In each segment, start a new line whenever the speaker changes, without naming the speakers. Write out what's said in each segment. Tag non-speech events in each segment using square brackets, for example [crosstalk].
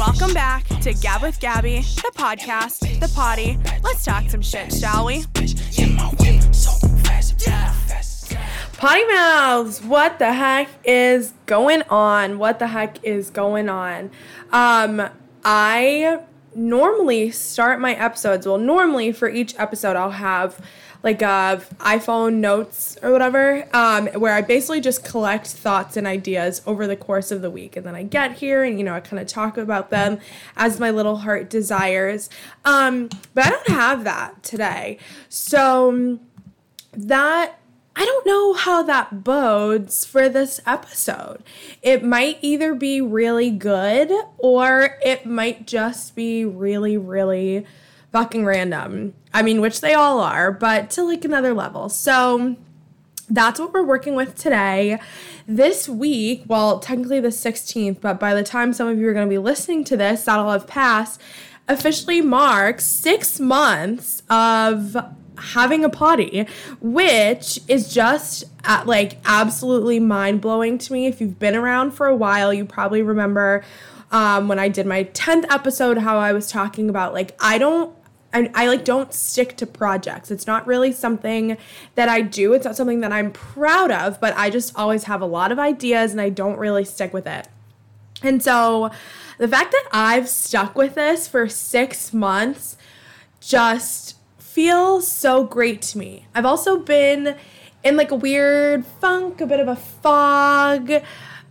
Welcome back to Gab with Gabby, the podcast, the potty. Let's talk some shit, shall we? Potty mouths, what the heck is going on? What the heck is going on? Um, I normally start my episodes. Well, normally for each episode, I'll have like a iPhone notes or whatever, um, where I basically just collect thoughts and ideas over the course of the week, and then I get here and you know I kind of talk about them as my little heart desires. Um, but I don't have that today, so that I don't know how that bodes for this episode. It might either be really good or it might just be really, really fucking random. I mean, which they all are, but to like another level. So that's what we're working with today. This week, well, technically the 16th, but by the time some of you are going to be listening to this, that'll have passed, officially marks six months of having a potty, which is just at, like absolutely mind blowing to me. If you've been around for a while, you probably remember um, when I did my 10th episode how I was talking about like, I don't I, I like don't stick to projects. It's not really something that I do. It's not something that I'm proud of, but I just always have a lot of ideas and I don't really stick with it. And so the fact that I've stuck with this for six months just feels so great to me. I've also been in like a weird funk, a bit of a fog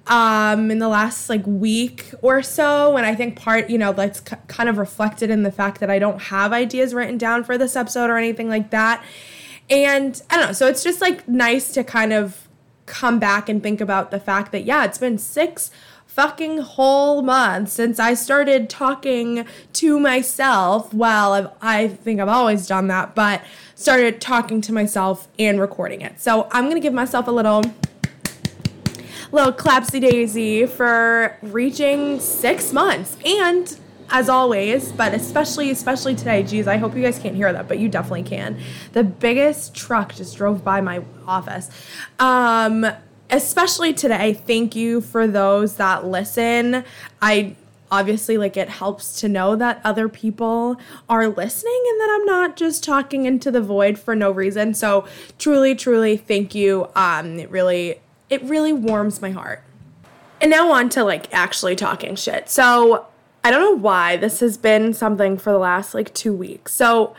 um, in the last like week or so. And I think part, you know, that's c- kind of reflected in the fact that I don't have ideas written down for this episode or anything like that. And I don't know. So it's just like nice to kind of come back and think about the fact that, yeah, it's been six fucking whole months since I started talking to myself. Well, I've, I think I've always done that, but started talking to myself and recording it. So I'm going to give myself a little little clapsy daisy for reaching six months. And as always, but especially, especially today, geez, I hope you guys can't hear that, but you definitely can. The biggest truck just drove by my office. Um, especially today, thank you for those that listen. I obviously like it helps to know that other people are listening and that I'm not just talking into the void for no reason. So truly, truly thank you. Um, it really it really warms my heart. And now on to like actually talking shit. So I don't know why this has been something for the last like two weeks. So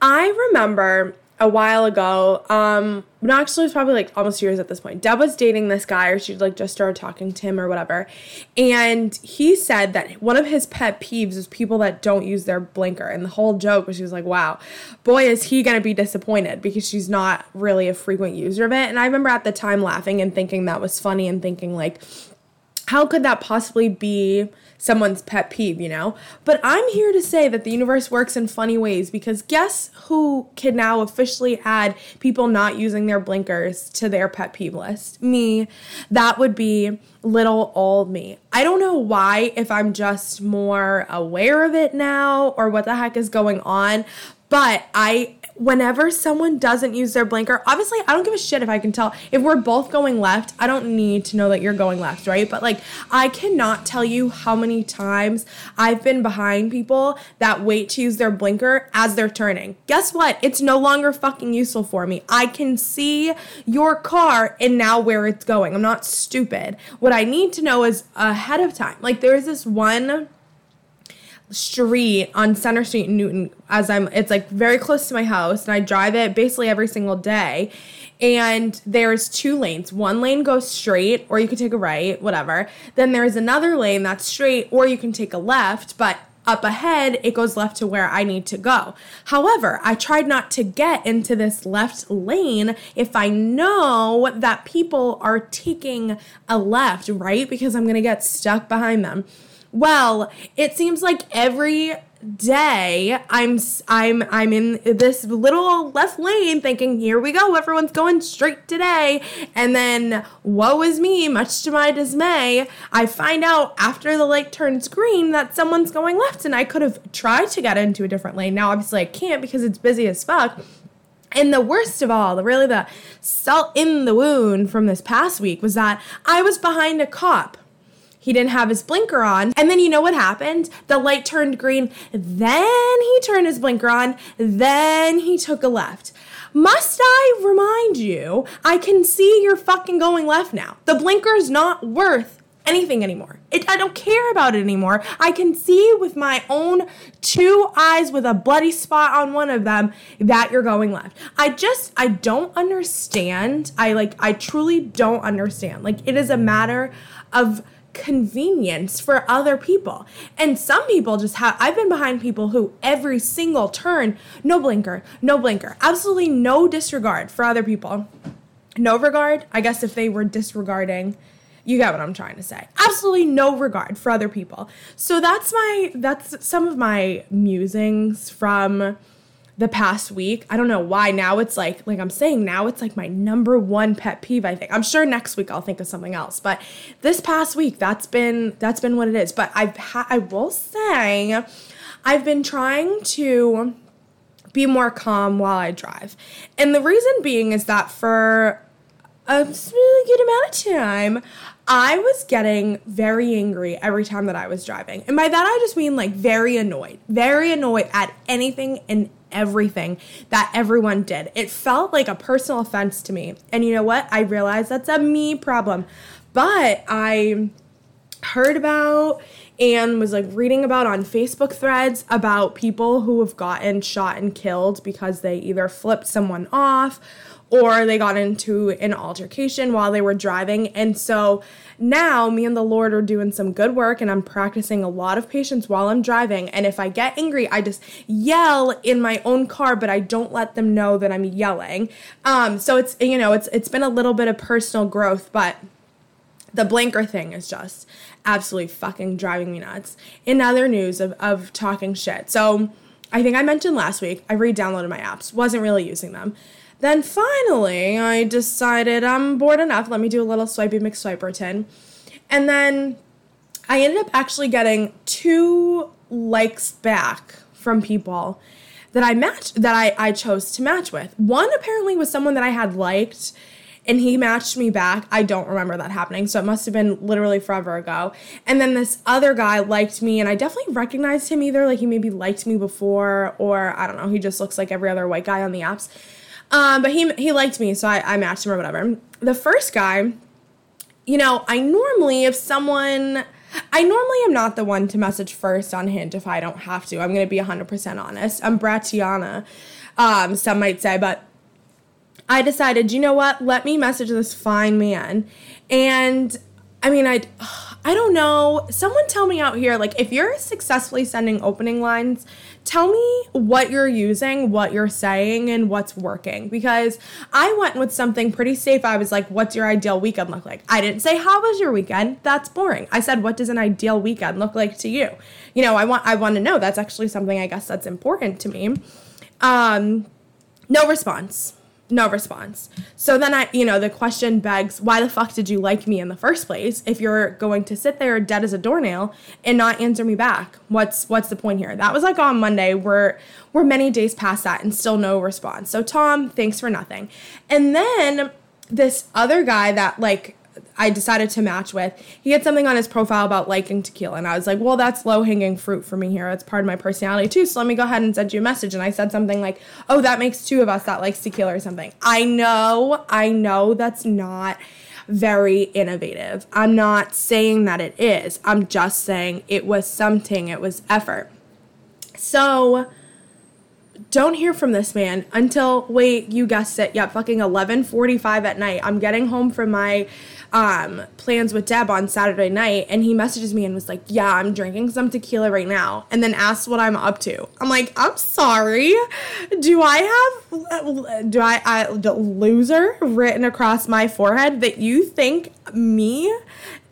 I remember a while ago, um, no, actually, it's probably like almost years at this point. Deb was dating this guy, or she like just started talking to him or whatever. And he said that one of his pet peeves is people that don't use their blinker. And the whole joke was she was like, wow, boy, is he gonna be disappointed because she's not really a frequent user of it. And I remember at the time laughing and thinking that was funny and thinking, like, how could that possibly be someone's pet peeve, you know? But I'm here to say that the universe works in funny ways because guess who can now officially add people not using their blinkers to their pet peeve list? Me. That would be little old me. I don't know why, if I'm just more aware of it now or what the heck is going on, but I whenever someone doesn't use their blinker, obviously I don't give a shit if I can tell. If we're both going left, I don't need to know that you're going left, right? But like I cannot tell you how many times I've been behind people that wait to use their blinker as they're turning. Guess what? It's no longer fucking useful for me. I can see your car and now where it's going. I'm not stupid. What I need to know is ahead of time. Like there's this one street on Center Street in Newton as I'm it's like very close to my house and I drive it basically every single day. And there's two lanes. One lane goes straight or you can take a right, whatever. Then there's another lane that's straight or you can take a left, but up ahead, it goes left to where I need to go. However, I tried not to get into this left lane if I know that people are taking a left, right? Because I'm gonna get stuck behind them. Well, it seems like every day I'm I'm I'm in this little left lane thinking here we go everyone's going straight today. And then woe is me much to my dismay I find out after the light turns green that someone's going left and I could have tried to get into a different lane. Now obviously I can't because it's busy as fuck. And the worst of all, really the salt in the wound from this past week was that I was behind a cop he didn't have his blinker on. And then you know what happened? The light turned green. Then he turned his blinker on. Then he took a left. Must I remind you, I can see you're fucking going left now. The blinker's not worth anything anymore. It, I don't care about it anymore. I can see with my own two eyes with a bloody spot on one of them that you're going left. I just, I don't understand. I like, I truly don't understand. Like, it is a matter of convenience for other people. And some people just have, I've been behind people who every single turn, no blinker, no blinker, absolutely no disregard for other people. No regard, I guess if they were disregarding, you get what I'm trying to say. Absolutely no regard for other people. So that's my, that's some of my musings from the past week. I don't know why now it's like like I'm saying now it's like my number one pet peeve I think. I'm sure next week I'll think of something else, but this past week that's been that's been what it is. But I've ha- I will say I've been trying to be more calm while I drive. And the reason being is that for Um, a really good amount of time, I was getting very angry every time that I was driving. And by that, I just mean like very annoyed, very annoyed at anything and everything that everyone did. It felt like a personal offense to me. And you know what? I realized that's a me problem. But I heard about and was like reading about on Facebook threads about people who have gotten shot and killed because they either flipped someone off or they got into an altercation while they were driving. And so now me and the Lord are doing some good work and I'm practicing a lot of patience while I'm driving. And if I get angry, I just yell in my own car, but I don't let them know that I'm yelling. Um, so it's you know, it's it's been a little bit of personal growth, but the blinker thing is just absolutely fucking driving me nuts. In other news of, of talking shit. So I think I mentioned last week, I re downloaded my apps, wasn't really using them. Then finally, I decided I'm bored enough. Let me do a little swipey McSwiperton. And then I ended up actually getting two likes back from people that I matched that I, I chose to match with. One apparently was someone that I had liked and he matched me back. I don't remember that happening, so it must have been literally forever ago. And then this other guy liked me, and I definitely recognized him either like he maybe liked me before, or I don't know, he just looks like every other white guy on the apps. Um, but he he liked me, so I, I matched him or whatever. The first guy, you know, I normally if someone I normally am not the one to message first on Hinge if I don't have to. I'm gonna be 100% honest. I'm Bratiana, um, some might say, but I decided, you know what? Let me message this fine man, and I mean, I I don't know. Someone tell me out here, like, if you're successfully sending opening lines tell me what you're using, what you're saying, and what's working. Because I went with something pretty safe. I was like, what's your ideal weekend look like? I didn't say, how was your weekend? That's boring. I said, what does an ideal weekend look like to you? You know, I want I want to know. That's actually something I guess that's important to me. Um, no response no response. So then I, you know, the question begs, why the fuck did you like me in the first place if you're going to sit there dead as a doornail and not answer me back? What's what's the point here? That was like on Monday. We're we're many days past that and still no response. So Tom, thanks for nothing. And then this other guy that like I decided to match with. He had something on his profile about liking tequila, and I was like, well, that's low hanging fruit for me here. It's part of my personality too. So let me go ahead and send you a message. And I said something like, oh, that makes two of us that likes tequila or something. I know, I know that's not very innovative. I'm not saying that it is. I'm just saying it was something, it was effort. So don't hear from this man until wait, you guessed it. Yep, fucking 11:45 at night. I'm getting home from my um, plans with Deb on Saturday night, and he messages me and was like, "Yeah, I'm drinking some tequila right now," and then asks what I'm up to. I'm like, "I'm sorry, do I have do I, I loser written across my forehead that you think me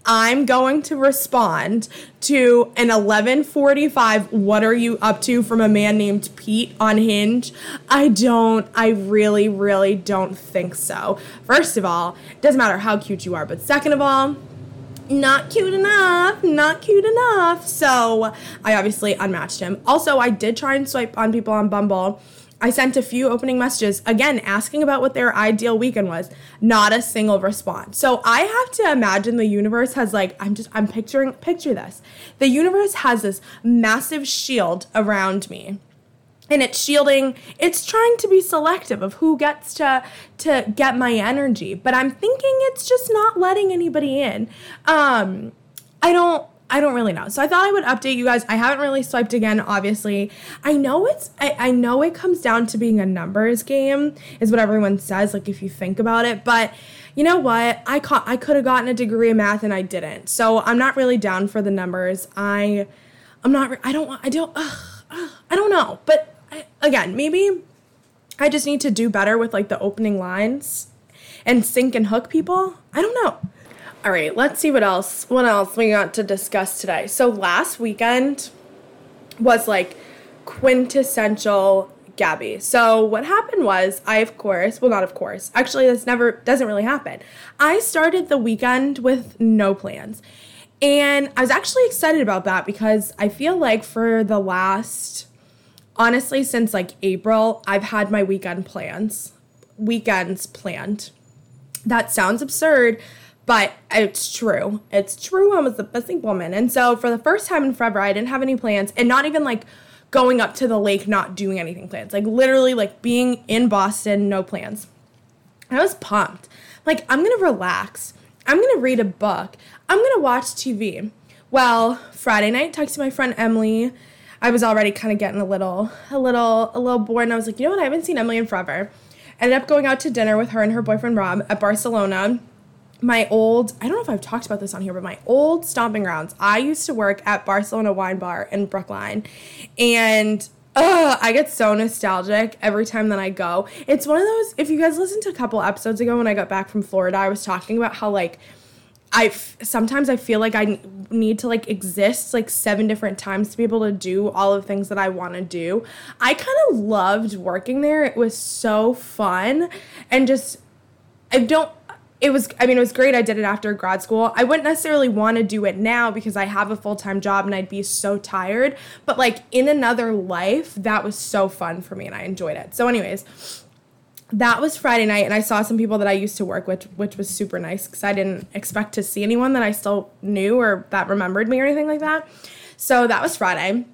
I'm going to respond to an 1145 what are you up to from a man named Pete on Hinge. I don't I really really don't think so. First of all, it doesn't matter how cute you are, but second of all, not cute enough, not cute enough. So, I obviously unmatched him. Also, I did try and swipe on people on Bumble I sent a few opening messages, again, asking about what their ideal weekend was. Not a single response. So I have to imagine the universe has like, I'm just, I'm picturing, picture this. The universe has this massive shield around me. And it's shielding, it's trying to be selective of who gets to to get my energy. But I'm thinking it's just not letting anybody in. Um, I don't I don't really know. So I thought I would update you guys. I haven't really swiped again, obviously. I know it's I, I know it comes down to being a numbers game, is what everyone says, like if you think about it. But you know what? I ca- I could have gotten a degree in math and I didn't. So I'm not really down for the numbers. I I'm not I don't want I don't ugh, ugh, I don't know. But I, again, maybe I just need to do better with like the opening lines and sync and hook people. I don't know. All right, let's see what else what else we got to discuss today. So last weekend was like quintessential Gabby. So what happened was I of course, well not of course. Actually this never doesn't really happen. I started the weekend with no plans. And I was actually excited about that because I feel like for the last honestly since like April, I've had my weekend plans. Weekends planned. That sounds absurd, but it's true. It's true. I was a busy woman. And so for the first time in forever, I didn't have any plans and not even like going up to the lake, not doing anything plans. Like literally like being in Boston, no plans. I was pumped. Like, I'm gonna relax. I'm gonna read a book. I'm gonna watch TV. Well, Friday night, talked to my friend Emily. I was already kind of getting a little, a little, a little bored, and I was like, you know what? I haven't seen Emily in forever. Ended up going out to dinner with her and her boyfriend Rob at Barcelona my old I don't know if I've talked about this on here, but my old stomping grounds. I used to work at Barcelona Wine Bar in Brookline, and uh, I get so nostalgic every time that I go. It's one of those. If you guys listened to a couple episodes ago when I got back from Florida, I was talking about how like I f- sometimes I feel like I need to like exist like seven different times to be able to do all of the things that I want to do. I kind of loved working there. It was so fun and just I don't it was i mean it was great. I did it after grad school. I wouldn't necessarily want to do it now because i have a full-time job and i'd be so tired but like in another life that was so fun for me and i enjoyed it. So anyways that was friday night and i saw some people that i used to work with which was super nice because i didn't expect to see anyone that i still knew or that remembered me or anything like that. So that was friday.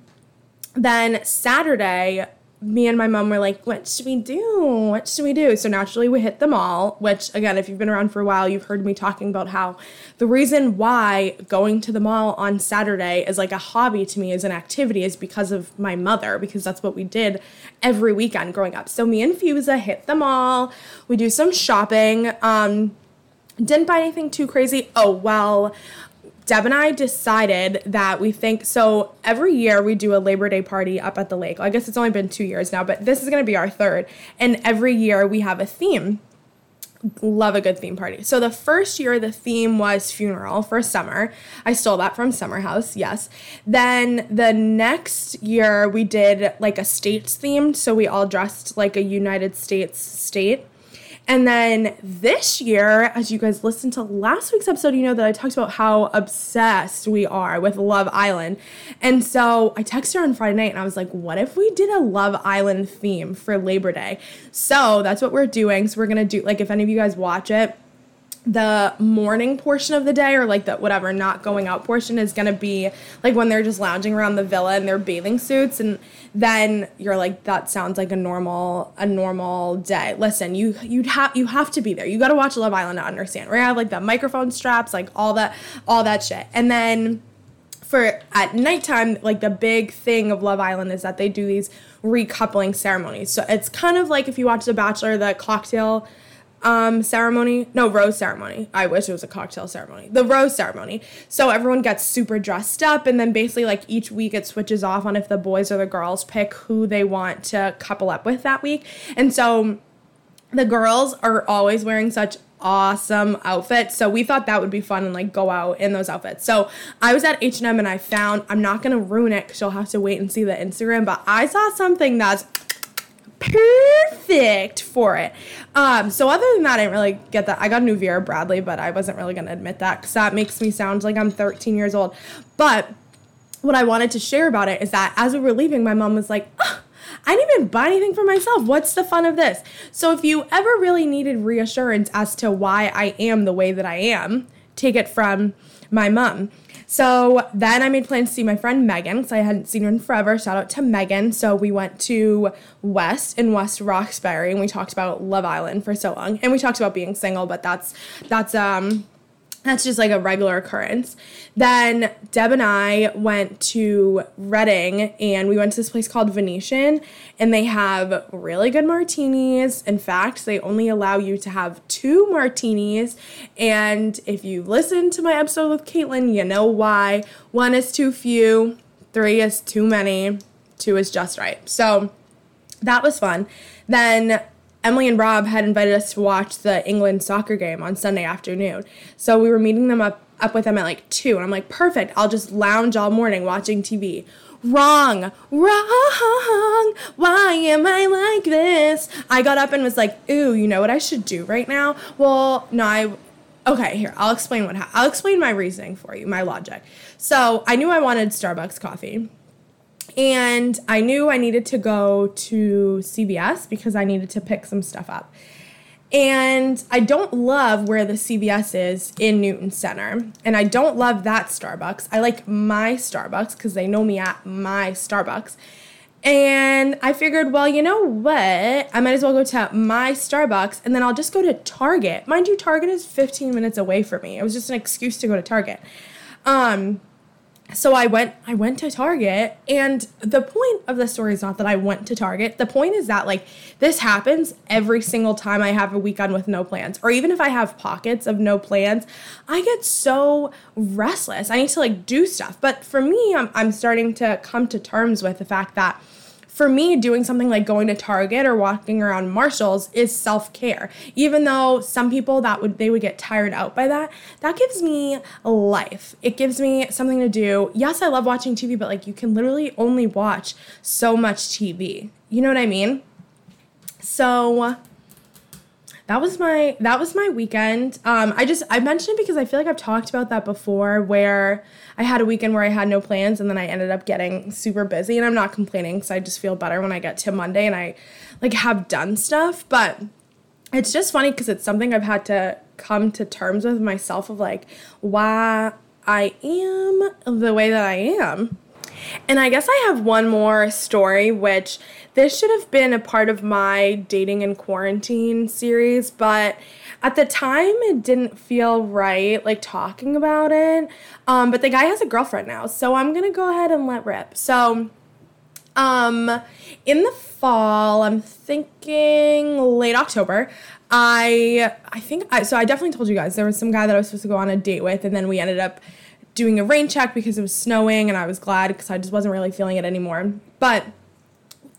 Then saturday me and my mom were like, what should we do? What should we do? So naturally, we hit the mall, which, again, if you've been around for a while, you've heard me talking about how the reason why going to the mall on Saturday is like a hobby to me as an activity is because of my mother, because that's what we did every weekend growing up. So me and Fusa hit the mall, we do some shopping. Um, didn't buy anything too crazy. Oh, well, Deb and I decided that we think so. Every year we do a Labor Day party up at the lake. I guess it's only been two years now, but this is going to be our third. And every year we have a theme. Love a good theme party. So the first year the theme was funeral for summer. I stole that from Summer House, yes. Then the next year we did like a states themed. So we all dressed like a United States state. And then this year, as you guys listened to last week's episode, you know that I talked about how obsessed we are with Love Island. And so I texted her on Friday night and I was like, what if we did a Love Island theme for Labor Day? So that's what we're doing. So we're going to do, like, if any of you guys watch it, the morning portion of the day or like the whatever not going out portion is going to be like when they're just lounging around the villa in their bathing suits and then you're like that sounds like a normal a normal day. Listen you you'd have you have to be there. You got to watch love island to understand we have like the microphone straps like all that all that shit. And then for at nighttime like the big thing of love island is that they do these recoupling ceremonies. So it's kind of like if you watch the bachelor the cocktail um, ceremony. No, rose ceremony. I wish it was a cocktail ceremony. The rose ceremony. So everyone gets super dressed up, and then basically, like each week, it switches off on if the boys or the girls pick who they want to couple up with that week. And so the girls are always wearing such awesome outfits so we thought that would be fun and like go out in those outfits so i was at h&m and i found i'm not gonna ruin it because you'll have to wait and see the instagram but i saw something that's perfect for it. Um, so other than that, I didn't really get that. I got a new Vera Bradley, but I wasn't really gonna admit that because that makes me sound like I'm 13 years old. But what I wanted to share about it is that as we were leaving, my mom was like, oh, I didn't even buy anything for myself. What's the fun of this? So if you ever really needed reassurance as to why I am the way that I am, take it from my mom. So then I made plans to see my friend Megan because I hadn't seen her in forever. Shout out to Megan. So we went to West in West Roxbury and we talked about Love Island for so long. And we talked about being single, but that's that's um that's just like a regular occurrence. Then Deb and I went to Reading and we went to this place called Venetian and they have really good martinis. In fact, they only allow you to have two martinis. And if you listen to my episode with Caitlin, you know why. One is too few, three is too many, two is just right. So that was fun. Then Emily and Rob had invited us to watch the England soccer game on Sunday afternoon. So we were meeting them up up with them at like 2 and I'm like, "Perfect. I'll just lounge all morning watching TV." Wrong. Wrong. Why am I like this? I got up and was like, "Ooh, you know what I should do right now?" Well, no, I Okay, here. I'll explain what ha- I'll explain my reasoning for you, my logic. So, I knew I wanted Starbucks coffee. And I knew I needed to go to CVS because I needed to pick some stuff up. And I don't love where the CVS is in Newton Center. And I don't love that Starbucks. I like my Starbucks because they know me at my Starbucks. And I figured, well, you know what? I might as well go to my Starbucks and then I'll just go to Target. Mind you, Target is 15 minutes away from me. It was just an excuse to go to Target. Um, so I went I went to Target and the point of the story is not that I went to Target. The point is that like this happens every single time I have a weekend with no plans or even if I have pockets of no plans, I get so restless. I need to like do stuff. But for me, I'm I'm starting to come to terms with the fact that for me, doing something like going to Target or walking around Marshalls is self-care. Even though some people that would they would get tired out by that, that gives me life. It gives me something to do. Yes, I love watching TV, but like you can literally only watch so much TV. You know what I mean? So that was my that was my weekend. Um, I just I mentioned it because I feel like I've talked about that before, where I had a weekend where I had no plans, and then I ended up getting super busy. And I'm not complaining because I just feel better when I get to Monday and I like have done stuff. But it's just funny because it's something I've had to come to terms with myself of like why I am the way that I am. And I guess I have one more story, which this should have been a part of my dating and quarantine series, but at the time it didn't feel right, like talking about it. Um, but the guy has a girlfriend now, so I'm gonna go ahead and let rip. So, um, in the fall, I'm thinking late October. I I think I so I definitely told you guys there was some guy that I was supposed to go on a date with, and then we ended up doing a rain check because it was snowing and I was glad because I just wasn't really feeling it anymore. But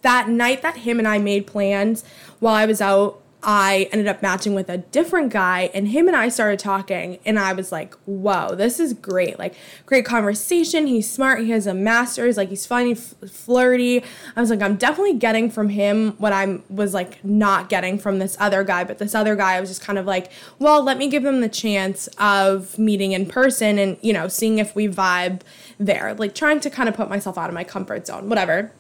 that night that him and I made plans while I was out I ended up matching with a different guy and him and I started talking and I was like, "Whoa, this is great. Like great conversation. He's smart. He has a master's. Like he's funny, f- flirty." I was like, "I'm definitely getting from him what I was like not getting from this other guy, but this other guy I was just kind of like, "Well, let me give him the chance of meeting in person and, you know, seeing if we vibe there." Like trying to kind of put myself out of my comfort zone, whatever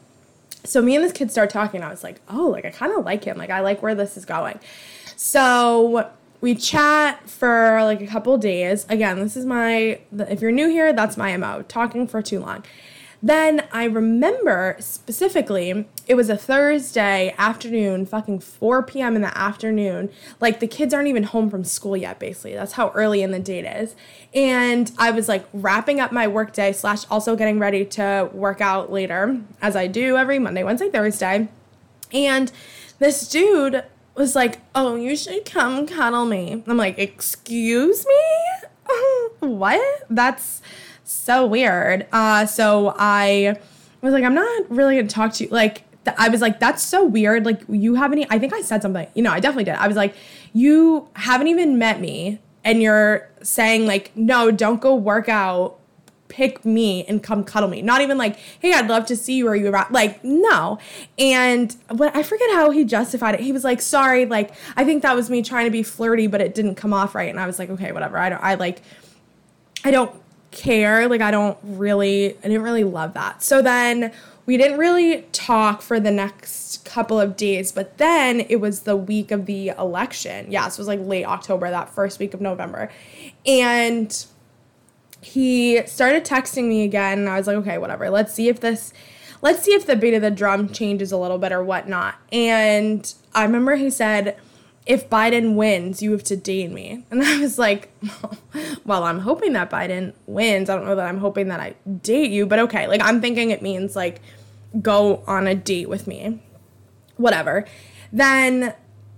so me and this kid start talking. I was like, oh, like I kind of like him. Like I like where this is going. So we chat for like a couple days. Again, this is my, if you're new here, that's my MO, talking for too long. Then I remember specifically, it was a Thursday afternoon, fucking 4 p.m. in the afternoon. Like the kids aren't even home from school yet, basically. That's how early in the date is. And I was like wrapping up my workday, slash also getting ready to work out later, as I do every Monday, Wednesday, Thursday. And this dude was like, Oh, you should come cuddle me. I'm like, Excuse me? [laughs] what? That's so weird. Uh, so I was like, I'm not really gonna talk to you. Like, th- I was like, that's so weird. Like, you haven't. I think I said something. You know, I definitely did. I was like, you haven't even met me, and you're saying like, no, don't go work out. Pick me and come cuddle me. Not even like, hey, I'd love to see you. Are you around? Like, no. And what I forget how he justified it. He was like, sorry, like I think that was me trying to be flirty, but it didn't come off right. And I was like, okay, whatever. I don't. I like. I don't care. Like I don't really I didn't really love that. So then we didn't really talk for the next couple of days, but then it was the week of the election. Yeah, so it was like late October, that first week of November. And he started texting me again, and I was like, okay, whatever. Let's see if this, let's see if the beat of the drum changes a little bit or whatnot. And I remember he said, if Biden wins, you have to date me. And I was like, [laughs] well, I'm hoping that Biden wins. I don't know that I'm hoping that I date you, but okay. Like, I'm thinking it means like go on a date with me. Whatever. Then,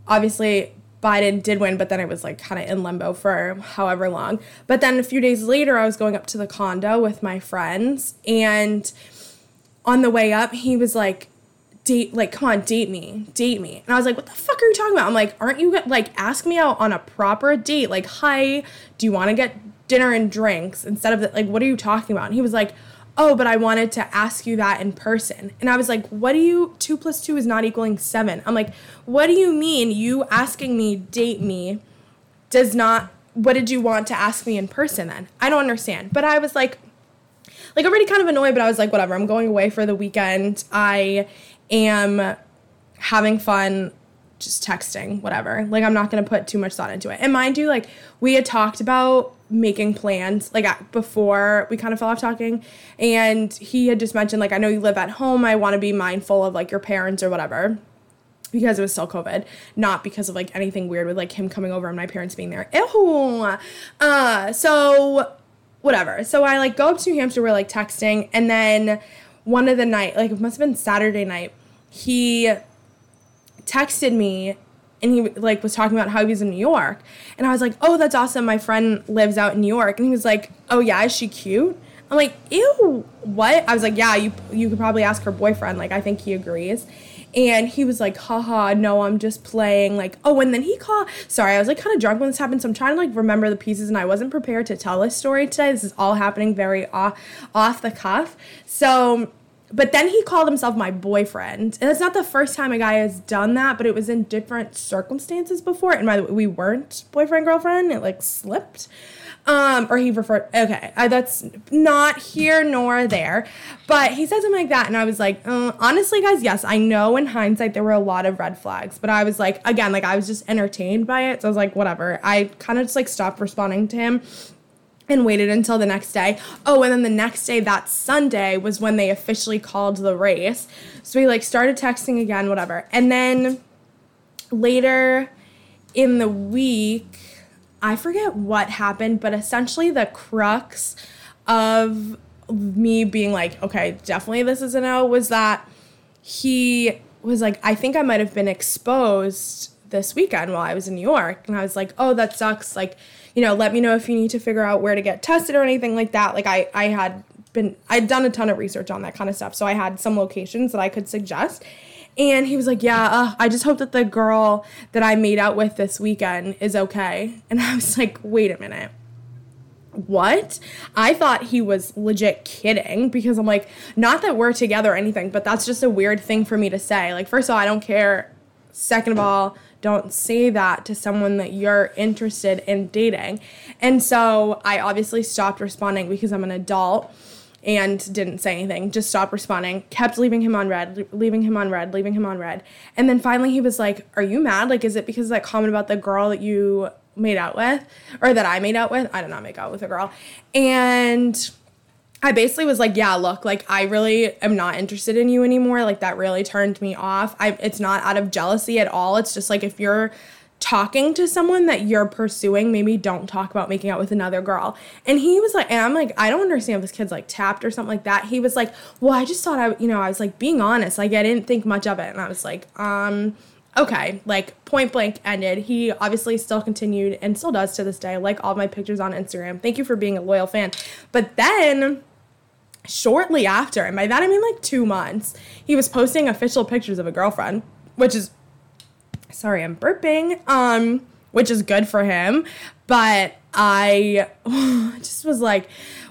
obviously, Biden did win, but then it was like kind of in limbo for however long. But then a few days later, I was going up to the condo with my friends, and on the way up, he was like, date like come on date me date me. And i was like what the fuck are you talking about? I'm like aren't you like ask me out on a proper date? Like hi do you want to get dinner and drinks instead of the, like what are you talking about? And he was like oh but i wanted to ask you that in person. And i was like what do you two plus two is not equaling seven. I'm like what do you mean you asking me date me does not what did you want to ask me in person then? I don't understand. But i was like like already kind of annoyed but i was like whatever i'm going away for the weekend. I am having fun just texting, whatever. Like I'm not gonna put too much thought into it. And mind you, like we had talked about making plans like before we kind of fell off talking, and he had just mentioned like I know you live at home. I want to be mindful of like your parents or whatever. Because it was still COVID, not because of like anything weird with like him coming over and my parents being there. Ew. Uh, so whatever. So I like go up to New Hampshire, we're like texting, and then one of the night, like it must have been Saturday night, he texted me and he like was talking about how he was in New York. And I was like, "Oh, that's awesome. My friend lives out in New York." And he was like, "Oh yeah, is she cute?" I'm like, "Ew, what?" I was like, "Yeah, you you could probably ask her boyfriend. Like I think he agrees." And he was like, haha, no, I'm just playing. Like, oh, and then he called. Sorry, I was like kind of drunk when this happened. So I'm trying to like remember the pieces and I wasn't prepared to tell this story today. This is all happening very off, off the cuff. So, but then he called himself my boyfriend. And it's not the first time a guy has done that, but it was in different circumstances before. And by the way, we weren't boyfriend, girlfriend. It like slipped um, or he referred. Okay, uh, that's not here nor there, but he said something like that, and I was like, uh, honestly, guys, yes, I know in hindsight there were a lot of red flags, but I was like, again, like I was just entertained by it, so I was like, whatever. I kind of just like stopped responding to him and waited until the next day. Oh, and then the next day, that Sunday, was when they officially called the race. So we like started texting again, whatever. And then later in the week, I forget what happened, but essentially the crux of me being like, okay, definitely this is a no was that he was like, I think I might have been exposed this weekend while I was in New York. And I was like, oh, that sucks. Like, you know, let me know if you need to figure out where to get tested or anything like that. Like I, I had been I'd done a ton of research on that kind of stuff. So I had some locations that I could suggest. And he was like, Yeah, uh, I just hope that the girl that I made out with this weekend is okay. And I was like, Wait a minute. What? I thought he was legit kidding because I'm like, not that we're together or anything, but that's just a weird thing for me to say. Like, first of all, I don't care. Second of all, don't say that to someone that you're interested in dating. And so I obviously stopped responding because I'm an adult and didn't say anything, just stopped responding, kept leaving him on red, leaving him on red, leaving him on red. And then finally he was like, Are you mad? Like, is it because of that comment about the girl that you made out with? Or that I made out with? I did not make out with a girl. And I basically was like, yeah, look, like I really am not interested in you anymore. Like that really turned me off. I it's not out of jealousy at all. It's just like if you're talking to someone that you're pursuing, maybe don't talk about making out with another girl. And he was like, and I'm like, I don't understand if this kid's like tapped or something like that. He was like, well, I just thought I, you know, I was like being honest. Like I didn't think much of it. And I was like, um, okay, like point blank ended. He obviously still continued and still does to this day, like all my pictures on Instagram. Thank you for being a loyal fan. But then shortly after, and by that I mean like two months, he was posting official pictures of a girlfriend, which is sorry, I'm burping. Um, which is good for him, but I [laughs] just was like,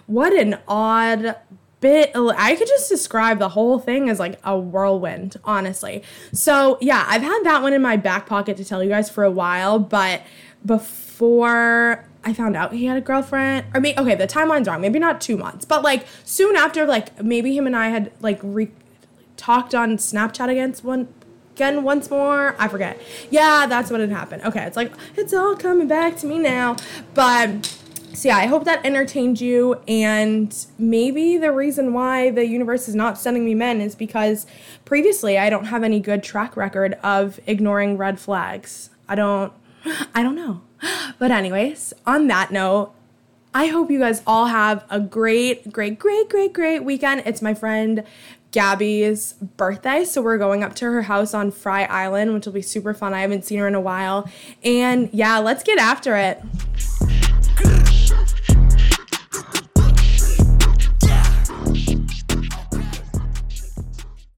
what an odd bit. I could just describe the whole thing as like a whirlwind, honestly. So, yeah, I've had that one in my back pocket to tell you guys for a while, but before I found out he had a girlfriend. Or maybe okay, the timeline's wrong. Maybe not two months, but like soon after, like maybe him and I had like re- talked on Snapchat against one again once more. I forget. Yeah, that's what had happened. Okay, it's like it's all coming back to me now. But so yeah, I hope that entertained you. And maybe the reason why the universe is not sending me men is because previously I don't have any good track record of ignoring red flags. I don't I don't know. But anyways, on that note, I hope you guys all have a great, great, great, great, great weekend. It's my friend Gabby's birthday, so we're going up to her house on Frye Island, which will be super fun. I haven't seen her in a while. And yeah, let's get after it.